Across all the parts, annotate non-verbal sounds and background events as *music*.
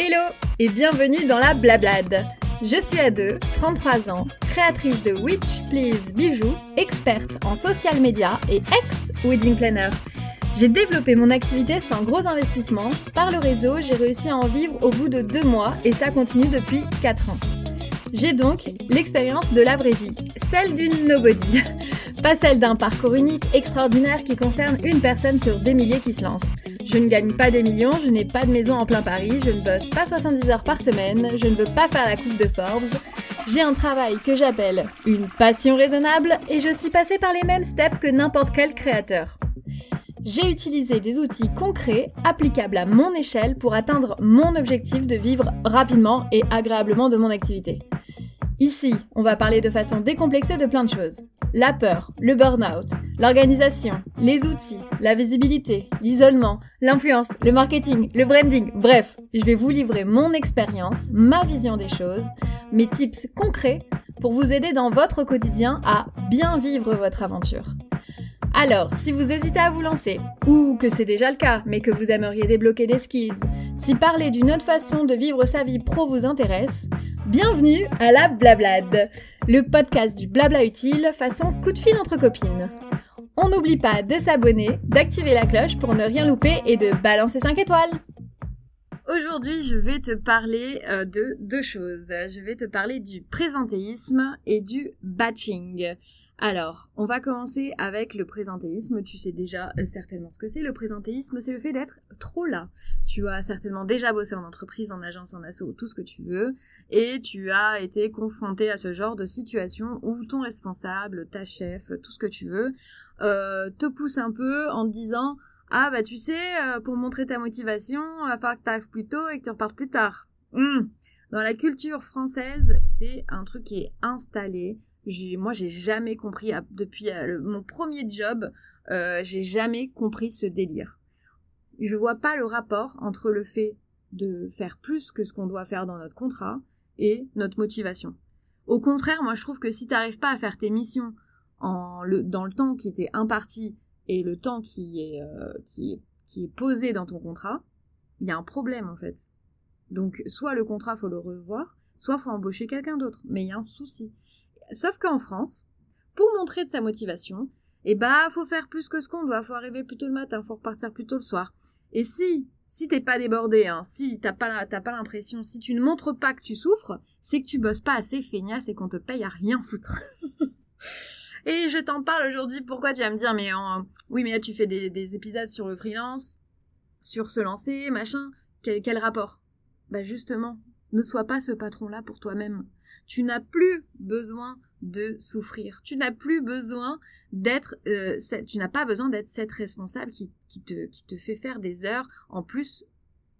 Hello et bienvenue dans la Blablade. Je suis Ade, 33 ans, créatrice de Witch Please Bijoux, experte en social media et ex-wedding planner. J'ai développé mon activité sans gros investissement. Par le réseau, j'ai réussi à en vivre au bout de deux mois et ça continue depuis 4 ans. J'ai donc l'expérience de la vraie vie, celle d'une nobody. Pas celle d'un parcours unique, extraordinaire qui concerne une personne sur des milliers qui se lancent. Je ne gagne pas des millions, je n'ai pas de maison en plein Paris, je ne bosse pas 70 heures par semaine, je ne veux pas faire la coupe de Forbes. J'ai un travail que j'appelle une passion raisonnable et je suis passée par les mêmes steps que n'importe quel créateur. J'ai utilisé des outils concrets, applicables à mon échelle pour atteindre mon objectif de vivre rapidement et agréablement de mon activité. Ici, on va parler de façon décomplexée de plein de choses. La peur, le burn-out, l'organisation, les outils, la visibilité, l'isolement, l'influence, le marketing, le branding, bref, je vais vous livrer mon expérience, ma vision des choses, mes tips concrets pour vous aider dans votre quotidien à bien vivre votre aventure. Alors, si vous hésitez à vous lancer, ou que c'est déjà le cas, mais que vous aimeriez débloquer des skills, si parler d'une autre façon de vivre sa vie pro vous intéresse, Bienvenue à la Blablade, le podcast du blabla utile façon coup de fil entre copines. On n'oublie pas de s'abonner, d'activer la cloche pour ne rien louper et de balancer 5 étoiles. Aujourd'hui, je vais te parler euh, de deux choses. Je vais te parler du présentéisme et du batching. Alors, on va commencer avec le présentéisme. Tu sais déjà euh, certainement ce que c'est. Le présentéisme, c'est le fait d'être trop là. Tu as certainement déjà bossé en entreprise, en agence, en asso, tout ce que tu veux, et tu as été confronté à ce genre de situation où ton responsable, ta chef, tout ce que tu veux, euh, te pousse un peu en te disant ah bah tu sais, euh, pour montrer ta motivation, il va falloir que tu arrives plus tôt et que tu repartes plus tard. Hmm. Dans la culture française, c'est un truc qui est installé moi, j'ai jamais compris, depuis euh, mon premier job, euh, j'ai jamais compris ce délire. Je vois pas le rapport entre le fait de faire plus que ce qu'on doit faire dans notre contrat et notre motivation. Au contraire, moi, je trouve que si tu n'arrives pas à faire tes missions en dans le temps qui était imparti et le temps qui est, euh, qui est, qui est posé dans ton contrat, il y a un problème en fait. Donc, soit le contrat, faut le revoir, soit faut embaucher quelqu'un d'autre. Mais il y a un souci. Sauf qu'en France, pour montrer de sa motivation, eh bah, faut faire plus que ce qu'on doit, faut arriver plus tôt le matin, faut repartir plus tôt le soir. Et si, si t'es pas débordé, hein, si t'as pas, t'as pas l'impression, si tu ne montres pas que tu souffres, c'est que tu bosses pas assez feignasse et qu'on te paye à rien foutre. *laughs* et je t'en parle aujourd'hui, pourquoi tu vas me dire, mais oui, mais là tu fais des, épisodes sur le freelance, sur se lancer, machin, quel, quel rapport? Bah justement, ne sois pas ce patron-là pour toi-même. Tu n'as plus besoin de souffrir. Tu n'as plus besoin d'être, euh, tu n'as pas besoin d'être cette responsable qui, te, qui te fait faire des heures en plus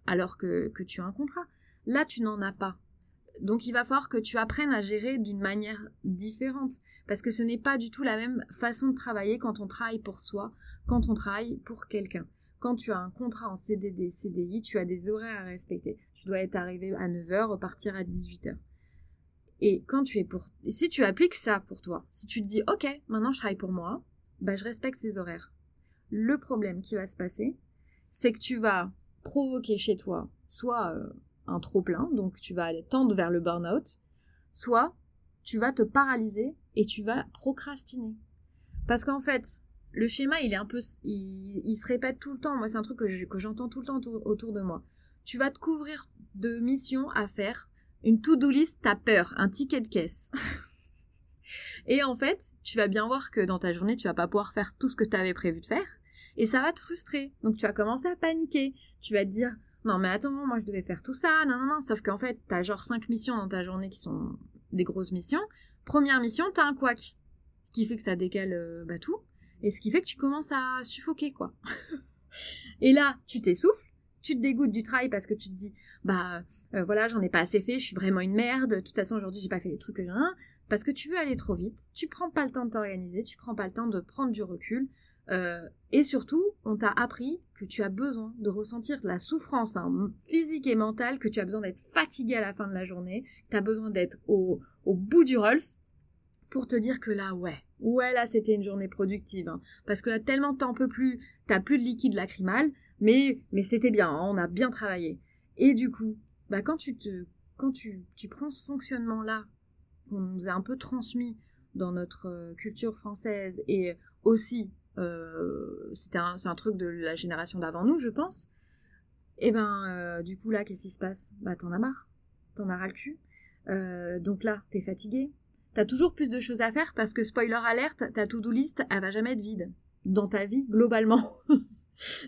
alors que, tu as un contrat. Là, tu n'en as pas. Donc il va falloir que tu apprennes à gérer d'une manière différente parce que ce n'est pas du tout la même façon de travailler quand on travaille pour soi, quand on travaille pour quelqu'un. Quand tu as un contrat en CDD, CDI, tu as des horaires à respecter. Tu dois être arrivé à 9h, repartir à 18h. Et quand tu es pour, si tu appliques ça pour toi, si tu te dis, ok, maintenant je travaille pour moi, bah je respecte ces horaires. Le problème qui va se passer, c'est que tu vas provoquer chez toi soit euh, un trop plein, donc tu vas aller tendre vers le burn-out, soit tu vas te paralyser et tu vas procrastiner. Parce qu'en fait, le schéma, il est un peu, il, se répète tout le temps. Moi, c'est un truc que j'entends tout le temps autour de moi. Tu vas te couvrir de missions à faire une to-do list, t'as peur, un ticket de caisse. *laughs* et en fait, tu vas bien voir que dans ta journée, tu vas pas pouvoir faire tout ce que tu avais prévu de faire. Et ça va te frustrer. Donc tu vas commencer à paniquer. Tu vas te dire, non mais attends, moi je devais faire tout ça, non non non. Sauf qu'en fait, t'as genre cinq missions dans ta journée qui sont des grosses missions. Première mission, t'as un couac. Ce qui fait que ça décale euh, bah, tout. Et ce qui fait que tu commences à suffoquer, quoi. *laughs* et là, tu t'essouffles tu te dégoûtes du travail parce que tu te dis bah euh, voilà j'en ai pas assez fait je suis vraiment une merde de toute façon aujourd'hui j'ai pas fait les trucs que j'ai parce que tu veux aller trop vite tu prends pas le temps de t'organiser tu prends pas le temps de prendre du recul euh, et surtout on t'a appris que tu as besoin de ressentir de la souffrance hein, physique et mentale que tu as besoin d'être fatigué à la fin de la journée tu as besoin d'être au, au bout du rolls pour te dire que là ouais ouais là c'était une journée productive hein. parce que là tellement t'en peux plus t'as plus de liquide lacrymal mais, c'était bien, hein, on a bien travaillé. Et du coup, bah quand tu te quand tu, tu prends ce fonctionnement là qu'on nous a un peu transmis dans notre euh, culture française et aussi euh, c'est un, truc de la génération d'avant nous je pense et eh ben euh, du coup là qu'est-ce qui se passe? Bah t'en as marre. T'en as ras le cul. Donc là t'es fatigué. T'as toujours plus de choses à faire parce que spoiler alerte ta to-do list elle va jamais être vide. Dans ta vie globalement *laughs*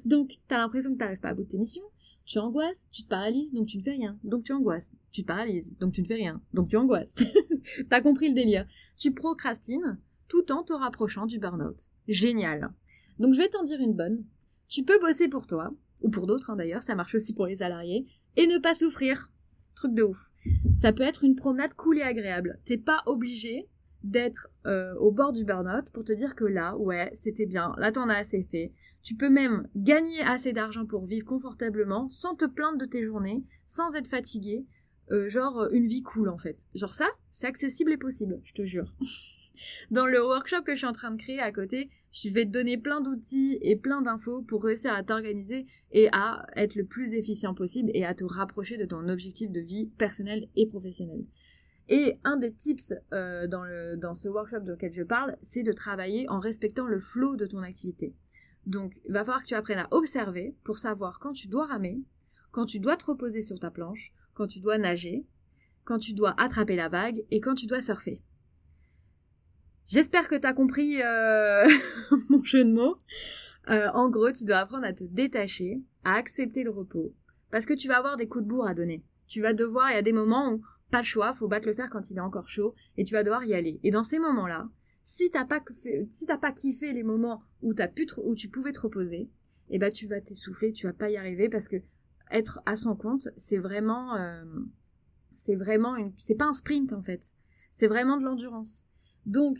donc t'as l'impression que t'arrives pas à bout de tes missions tu angoisses, tu te paralyses, donc tu ne fais rien. Donc tu angoisses, tu te paralyses, donc tu ne fais rien. Donc tu angoisses. *laughs* T'as compris le délire. Tu procrastines tout en te rapprochant du burn-out. Génial. Donc je vais t'en dire une bonne. Tu peux bosser pour toi, ou pour d'autres hein, d'ailleurs, ça marche aussi pour les salariés, et ne pas souffrir. Truc de ouf. Ça peut être une promenade cool et agréable. T'es pas obligé d'être euh, au bord du burn-out pour te dire que là, ouais, c'était bien, là t'en as assez fait, tu peux même gagner assez d'argent pour vivre confortablement, sans te plaindre de tes journées, sans être fatigué. Euh, genre euh, une vie cool en fait. Genre ça, c'est accessible et possible, je te jure. *laughs* Dans le workshop que je suis en train de créer à côté, je vais te donner plein d'outils et plein d'infos pour réussir à t'organiser et à être le plus efficient possible et à te rapprocher de ton objectif de vie personnel et professionnel. Et un des tips euh, dans, le, dans ce workshop auquel je parle, c'est de travailler en respectant le flow de ton activité. Donc, il va falloir que tu apprennes à observer pour savoir quand tu dois ramer, quand tu dois te reposer sur ta planche, quand tu dois nager, quand tu dois attraper la vague et quand tu dois surfer. J'espère que tu as compris euh, *laughs* mon jeu de mots. Euh, en gros, tu dois apprendre à te détacher, à accepter le repos, parce que tu vas avoir des coups de bourre à donner. Tu vas devoir, il y a des moments où pas le choix, faut battre le fer quand il est encore chaud, et tu vas devoir y aller. Et dans ces moments-là, si t'as pas, si t'as pas kiffé les moments où, as pu où tu pouvais te reposer, eh ben tu vas t'essouffler, tu vas pas y arriver parce que être à son compte, c'est vraiment, euh, c'est vraiment une, c'est pas un sprint en fait, c'est vraiment de l'endurance. Donc,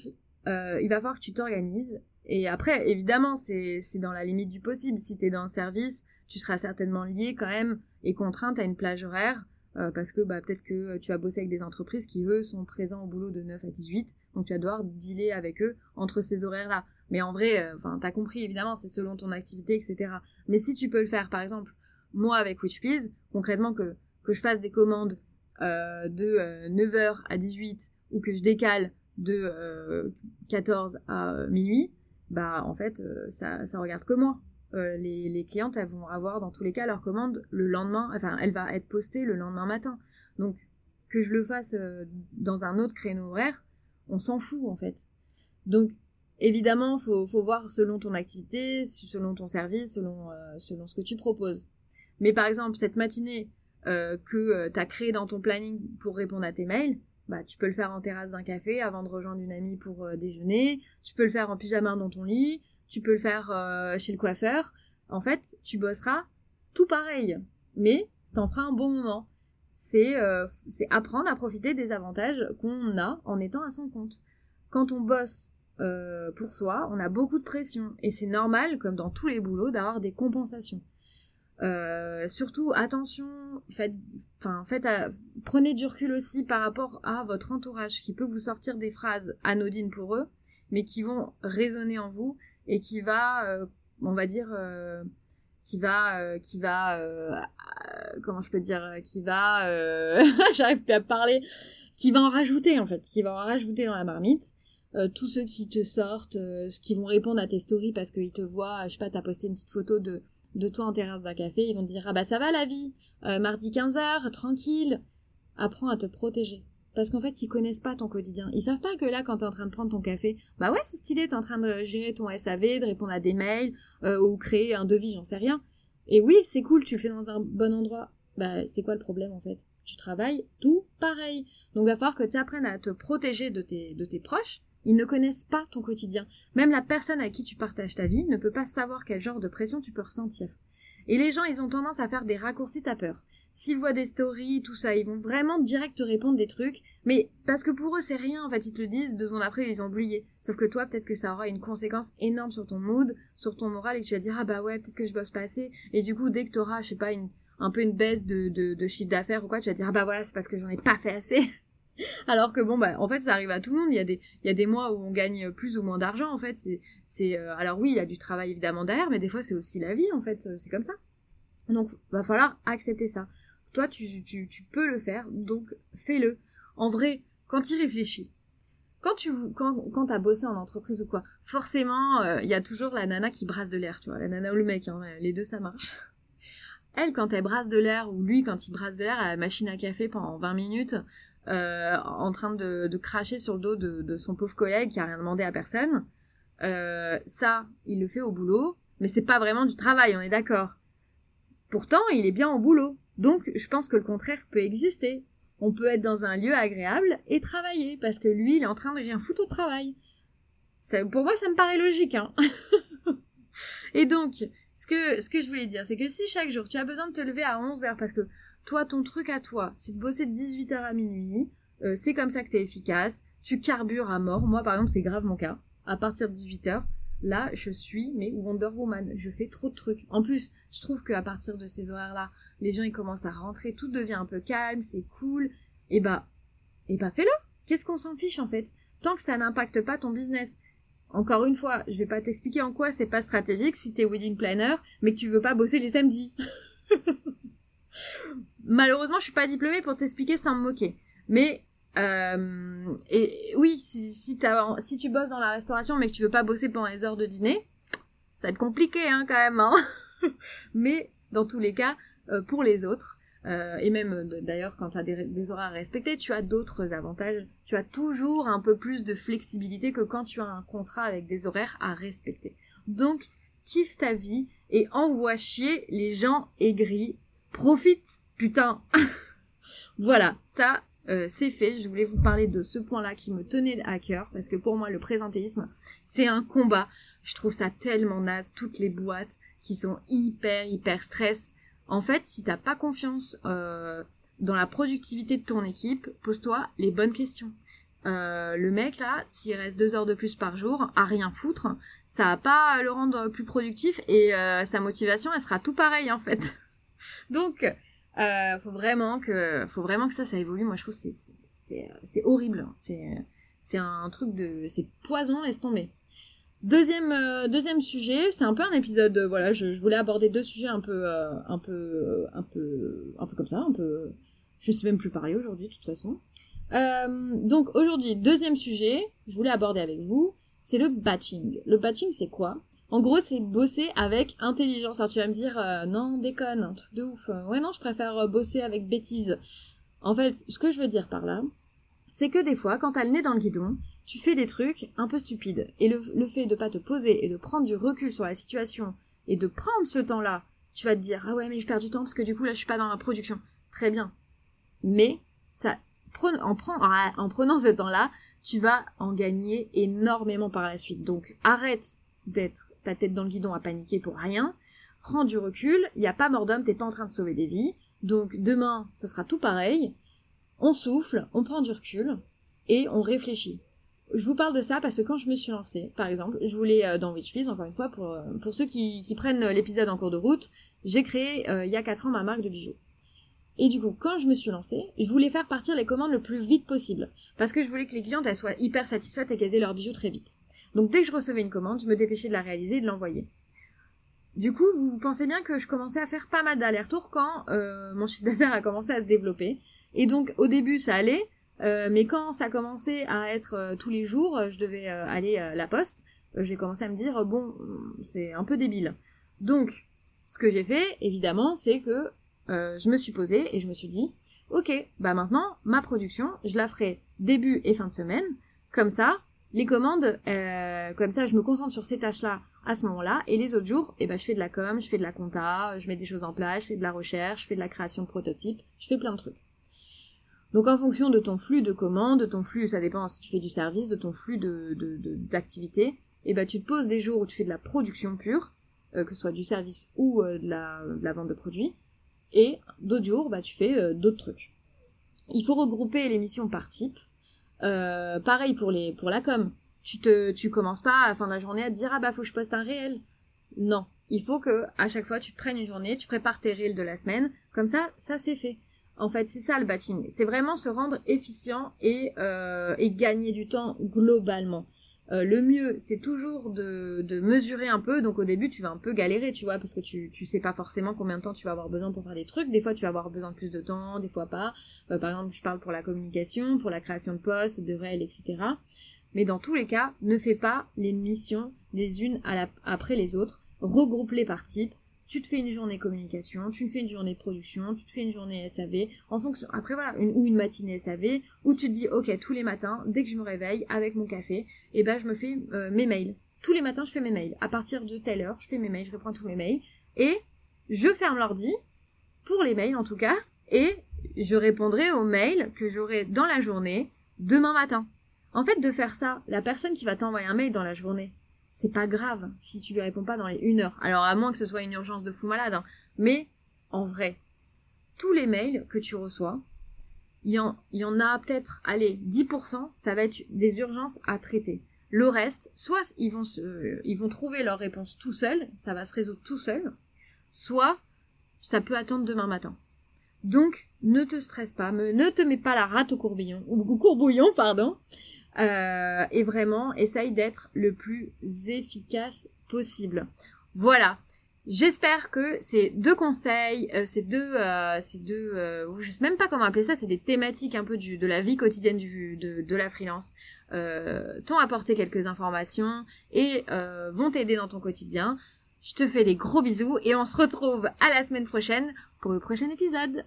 euh, il va falloir que tu t'organises. Et après, évidemment, c'est, c'est dans la limite du possible. Si tu es dans le service, tu seras certainement lié quand même et contrainte à une plage horaire euh, parce que bah, peut-être que tu vas bosser avec des entreprises qui, eux, sont présents au boulot de 9 à 18, donc tu vas devoir dealer avec eux entre ces horaires-là. Mais en vrai, euh, enfin, t'as compris, évidemment, c'est selon ton activité, etc. Mais si tu peux le faire, par exemple, moi avec WitchPlease, concrètement, que, que je fasse des commandes euh, de 9h à 18 ou que je décale de 14 à minuit, bah en fait, ça, ça regarde que moi. Euh, les, clientes, elles vont avoir dans tous les cas leur commande le lendemain, enfin, elle va être postée le lendemain matin. Donc, que je le fasse euh, dans un autre créneau horaire, on s'en fout en fait. Donc, évidemment, faut, faut voir selon ton activité, selon ton service, selon, euh, selon ce que tu proposes. Mais par exemple, cette matinée que tu as créée dans ton planning pour répondre à tes mails, bah, tu peux le faire en terrasse d'un café avant de rejoindre une amie pour déjeuner, tu peux le faire en pyjama dans ton lit, tu peux le faire euh, chez le coiffeur. En fait, tu bosseras tout pareil, mais t'en feras un bon moment. C'est euh, apprendre à profiter des avantages qu'on a en étant à son compte. Quand on bosse euh, pour soi, on a beaucoup de pression et c'est normal, comme dans tous les boulots, d'avoir des compensations. surtout, attention, faites, enfin, faites prenez du recul aussi par rapport à votre entourage qui peut vous sortir des phrases anodines pour eux, mais qui vont résonner en vous et qui va, euh, on va dire, euh, qui va, euh, qui va, comment je peux dire, qui va, *laughs* j'arrive plus à parler, qui va en rajouter en fait, qui va en rajouter dans la marmite. tous ceux qui te sortent, qui vont répondre à tes stories parce qu'ils te voient, je sais pas, t'as posté une petite photo de, de toi en terrasse d'un café, ils vont te dire ah bah ça va la vie, mardi 15h, tranquille. Apprends à te protéger. Parce qu'en fait, ils connaissent pas ton quotidien. Ils savent pas que là, quand t'es en train de prendre ton café, bah ouais, c'est stylé, t'es en train de gérer ton SAV, de répondre à des mails, euh, ou créer un devis, j'en sais rien. Et oui, c'est cool, tu le fais dans un bon endroit. Bah, c'est quoi le problème, en fait? Tu travailles tout pareil. Donc, il va falloir que tu apprennes à te protéger de tes, de tes proches. Ils ne connaissent pas ton quotidien. Même la personne à qui tu partages ta vie ne peut pas savoir quel genre de pression tu peux ressentir. Et les gens, ils ont tendance à faire des raccourcis ta peur s'ils voient des stories, tout ça, ils vont vraiment direct te répondre des trucs, mais parce que pour eux c'est rien, en fait, ils te le disent, deux secondes après ils ont oublié. Sauf que toi, peut-être que ça aura une conséquence énorme sur ton mood, sur ton moral, et que tu vas dire, ah bah ouais, peut-être que je bosse pas assez, et du coup, dès que t'auras, je sais pas, une, un peu une baisse de, de, chiffre d'affaires ou quoi, tu vas dire, ah bah voilà, c'est parce que j'en ai pas fait assez. *laughs* Alors que bon, bah, en fait, ça arrive à tout le monde. Il y a des, il y a des mois où on gagne plus ou moins d'argent, en fait. C'est, c'est, euh, alors oui, il y a du travail évidemment derrière, mais des fois, c'est aussi la vie, en fait. C'est comme ça. Donc, va falloir accepter ça. Toi, tu, peux le faire, donc fais-le. En vrai, quand tu réfléchis, quand tu quand, quand as bossé en entreprise ou quoi, forcément, il euh, y a toujours la nana qui brasse de l'air, tu vois, la nana ou le mec, hein, les deux ça marche. *laughs* Elle, quand elle brasse de l'air, ou lui, quand il brasse de l'air à la machine à café pendant 20 minutes, euh, en train de, cracher sur le dos de, de, son pauvre collègue qui a rien demandé à personne, euh, ça, il le fait au boulot, mais c'est pas vraiment du travail, on est d'accord. Pourtant, il est bien au boulot. Donc, je pense que le contraire peut exister. On peut être dans un lieu agréable et travailler, parce que lui, il est en train de rien foutre au travail. Ça, pour moi, ça me paraît logique, hein. *laughs* et donc, ce que, je voulais dire, c'est que si chaque jour, tu as besoin de te lever à 11h, parce que toi, ton truc à toi, c'est de bosser de 18h à minuit, euh, c'est comme ça que tu es efficace, tu carbures à mort. Moi, par exemple, c'est grave mon cas. À partir de 18h, là, je suis, mais Wonder Woman, je fais trop de trucs. En plus, je trouve qu'à partir de ces horaires-là, les gens ils commencent à rentrer, tout devient un peu calme, c'est cool, et bah, et bah fais-le. Qu'est-ce qu'on s'en fiche en fait? Tant que ça n'impacte pas ton business. Encore une fois, je vais pas t'expliquer en quoi c'est pas stratégique si t'es wedding planner, mais que tu veux pas bosser les samedis. *laughs* Malheureusement, je suis pas diplômée pour t'expliquer sans me moquer. Mais euh, et oui, si, si, tu bosses dans la restauration mais que tu veux pas bosser pendant les heures de dîner, ça va être compliqué hein, quand même. Hein *laughs* mais dans tous les cas, pour les autres. Euh, et même euh, d'ailleurs quand tu as des, horaires à respecter, tu as d'autres avantages. Tu as toujours un peu plus de flexibilité que quand tu as un contrat avec des horaires à respecter. Donc, kiffe ta vie et envoie chier les gens aigris. Profite, putain. *laughs* voilà, ça c'est fait. Je voulais vous parler de ce point-là qui me tenait à cœur parce que pour moi le présentéisme c'est un combat. Je trouve ça tellement naze toutes les boîtes qui sont hyper hyper stress en fait, si t'as pas confiance euh, dans la productivité de ton équipe, pose-toi les bonnes questions. Euh, le mec là, s'il reste deux heures de plus par jour à rien foutre, ça va pas le rendre plus productif et euh, sa motivation elle sera tout pareil en fait. *laughs* Donc faut vraiment que faut vraiment que ça ça évolue. Moi je trouve c'est c'est horrible. C'est c'est un truc de c'est poison laisse tomber. Deuxième, euh, deuxième sujet, c'est un peu un épisode, euh, voilà, je, voulais aborder deux sujets un peu, euh, un peu, un peu, un peu comme ça, un peu, je sais même plus parler aujourd'hui de toute façon. donc aujourd'hui, deuxième sujet, je voulais aborder avec vous, c'est le batching. Le batching, c'est quoi? En gros, c'est bosser avec intelligence. Alors tu vas me dire, non, déconne, un truc de ouf. Ouais, non, je préfère bosser avec bêtise. En fait, ce que je veux dire par là, c'est que des fois, quand t'as le dans le guidon, tu fais des trucs un peu stupides. Et le, fait de pas te poser et de prendre du recul sur la situation et de prendre ce temps-là, tu vas te dire ah ouais mais je perds du temps parce que du coup là je suis pas dans la production. Très bien. Mais ça en, en prenant ce temps-là, tu vas en gagner énormément par la suite. Donc arrête d'être ta tête dans le guidon à paniquer pour rien. Prends du recul, il n'y a pas mort d'homme, t'es pas en train de sauver des vies. Donc demain, ça sera tout pareil. On souffle, on prend du recul et on réfléchit. Je vous parle de ça parce que quand je me suis lancée, par exemple, je voulais euh, dans Witch encore une fois, pour, euh, ceux qui, prennent l'épisode en cours de route, j'ai créé euh, il y a 4 ans ma marque de bijoux. Et du coup, quand je me suis lancée, je voulais faire partir les commandes le plus vite possible. Parce que je voulais que les clientes soient hyper satisfaites et qu'elles aient leurs bijoux très vite. Donc dès que je recevais une commande, je me dépêchais de la réaliser et de l'envoyer. Du coup, vous pensez bien que je commençais à faire pas mal d'allers-retours quand mon chiffre d'affaires a commencé à se développer. Et donc au début ça allait, euh, mais quand ça a commencé à être euh, tous les jours, euh, je devais aller à la poste, j'ai commencé à me dire bon, c'est un peu débile. Donc, ce que j'ai fait, évidemment, c'est que je me suis posée et je me suis dit ok, bah maintenant ma production, je la ferai début et fin de semaine, comme ça. Les commandes, comme ça, je me concentre sur ces tâches-là à ce moment-là, et les autres jours, eh ben, je fais de la com, je fais de la compta, je mets des choses en place, je fais de la recherche, je fais de la création de prototypes, je fais plein de trucs. Donc en fonction de ton flux de commandes, de ton flux, ça dépend si tu fais du service, de ton flux de, d'activité, et eh ben tu te poses des jours où tu fais de la production pure, euh, que ce soit du service ou euh, de, la, de, la, vente de produits, et d'autres jours, bah, tu fais euh, d'autres trucs. Il faut regrouper les missions par type. pareil pour, les, pour la com. Tu te, tu commences pas à la fin de la journée à te dire ah bah faut que je poste un réel. Non, il faut que à chaque fois tu prennes une journée, tu prépares tes réels de la semaine, comme ça, ça c'est fait. En fait, c'est ça le batching. C'est vraiment se rendre efficient et, euh, gagner du temps globalement. Euh, le mieux, c'est toujours de, mesurer un peu. Donc au début, tu vas un peu galérer, tu vois, parce que tu, tu sais pas forcément combien de temps tu vas avoir besoin pour faire des trucs. Des fois, tu vas avoir besoin de plus de temps, des fois pas. Euh, par exemple, je parle pour la communication, pour la création de postes, de réels, etc. Mais dans tous les cas, ne fais pas les missions les unes après les autres. Regroupe-les par type tu te fais une journée communication, tu te fais une journée production, tu te fais une journée SAV, en fonction, après voilà, ou une matinée SAV, où tu te dis, ok, tous les matins, dès que je me réveille, avec mon café, et eh ben je me fais euh, mes mails. Tous les matins, je fais mes mails. À partir de telle heure, je fais mes mails, je réponds à tous mes mails, et je ferme l'ordi, pour les mails en tout cas, et je répondrai aux mails que j'aurai dans la journée, demain matin. En fait, de faire ça, la personne qui va t'envoyer un mail dans la journée, c'est pas grave si tu lui réponds pas dans les une heure. Alors à moins que ce soit une urgence de fou malade, hein. mais en vrai, tous les mails que tu reçois, il y en, a peut-être, allez, 10%, ça va être des urgences à traiter. Le reste, soit ils vont, ils vont trouver leur réponse tout seuls, ça va se résoudre tout seul, soit ça peut attendre demain matin. Donc, ne te stresse pas, ne te mets pas la rate au courbillon, ou au courbouillon, pardon, euh, et vraiment essaye d'être le plus efficace possible. Voilà. J'espère que ces deux conseils, euh, ces deux, euh, ces deux, euh, je sais même pas comment appeler ça, c'est des thématiques un peu du, de la vie quotidienne de, de la freelance, t'ont apporté quelques informations et vont t'aider dans ton quotidien. Je te fais des gros bisous et on se retrouve à la semaine prochaine pour le prochain épisode.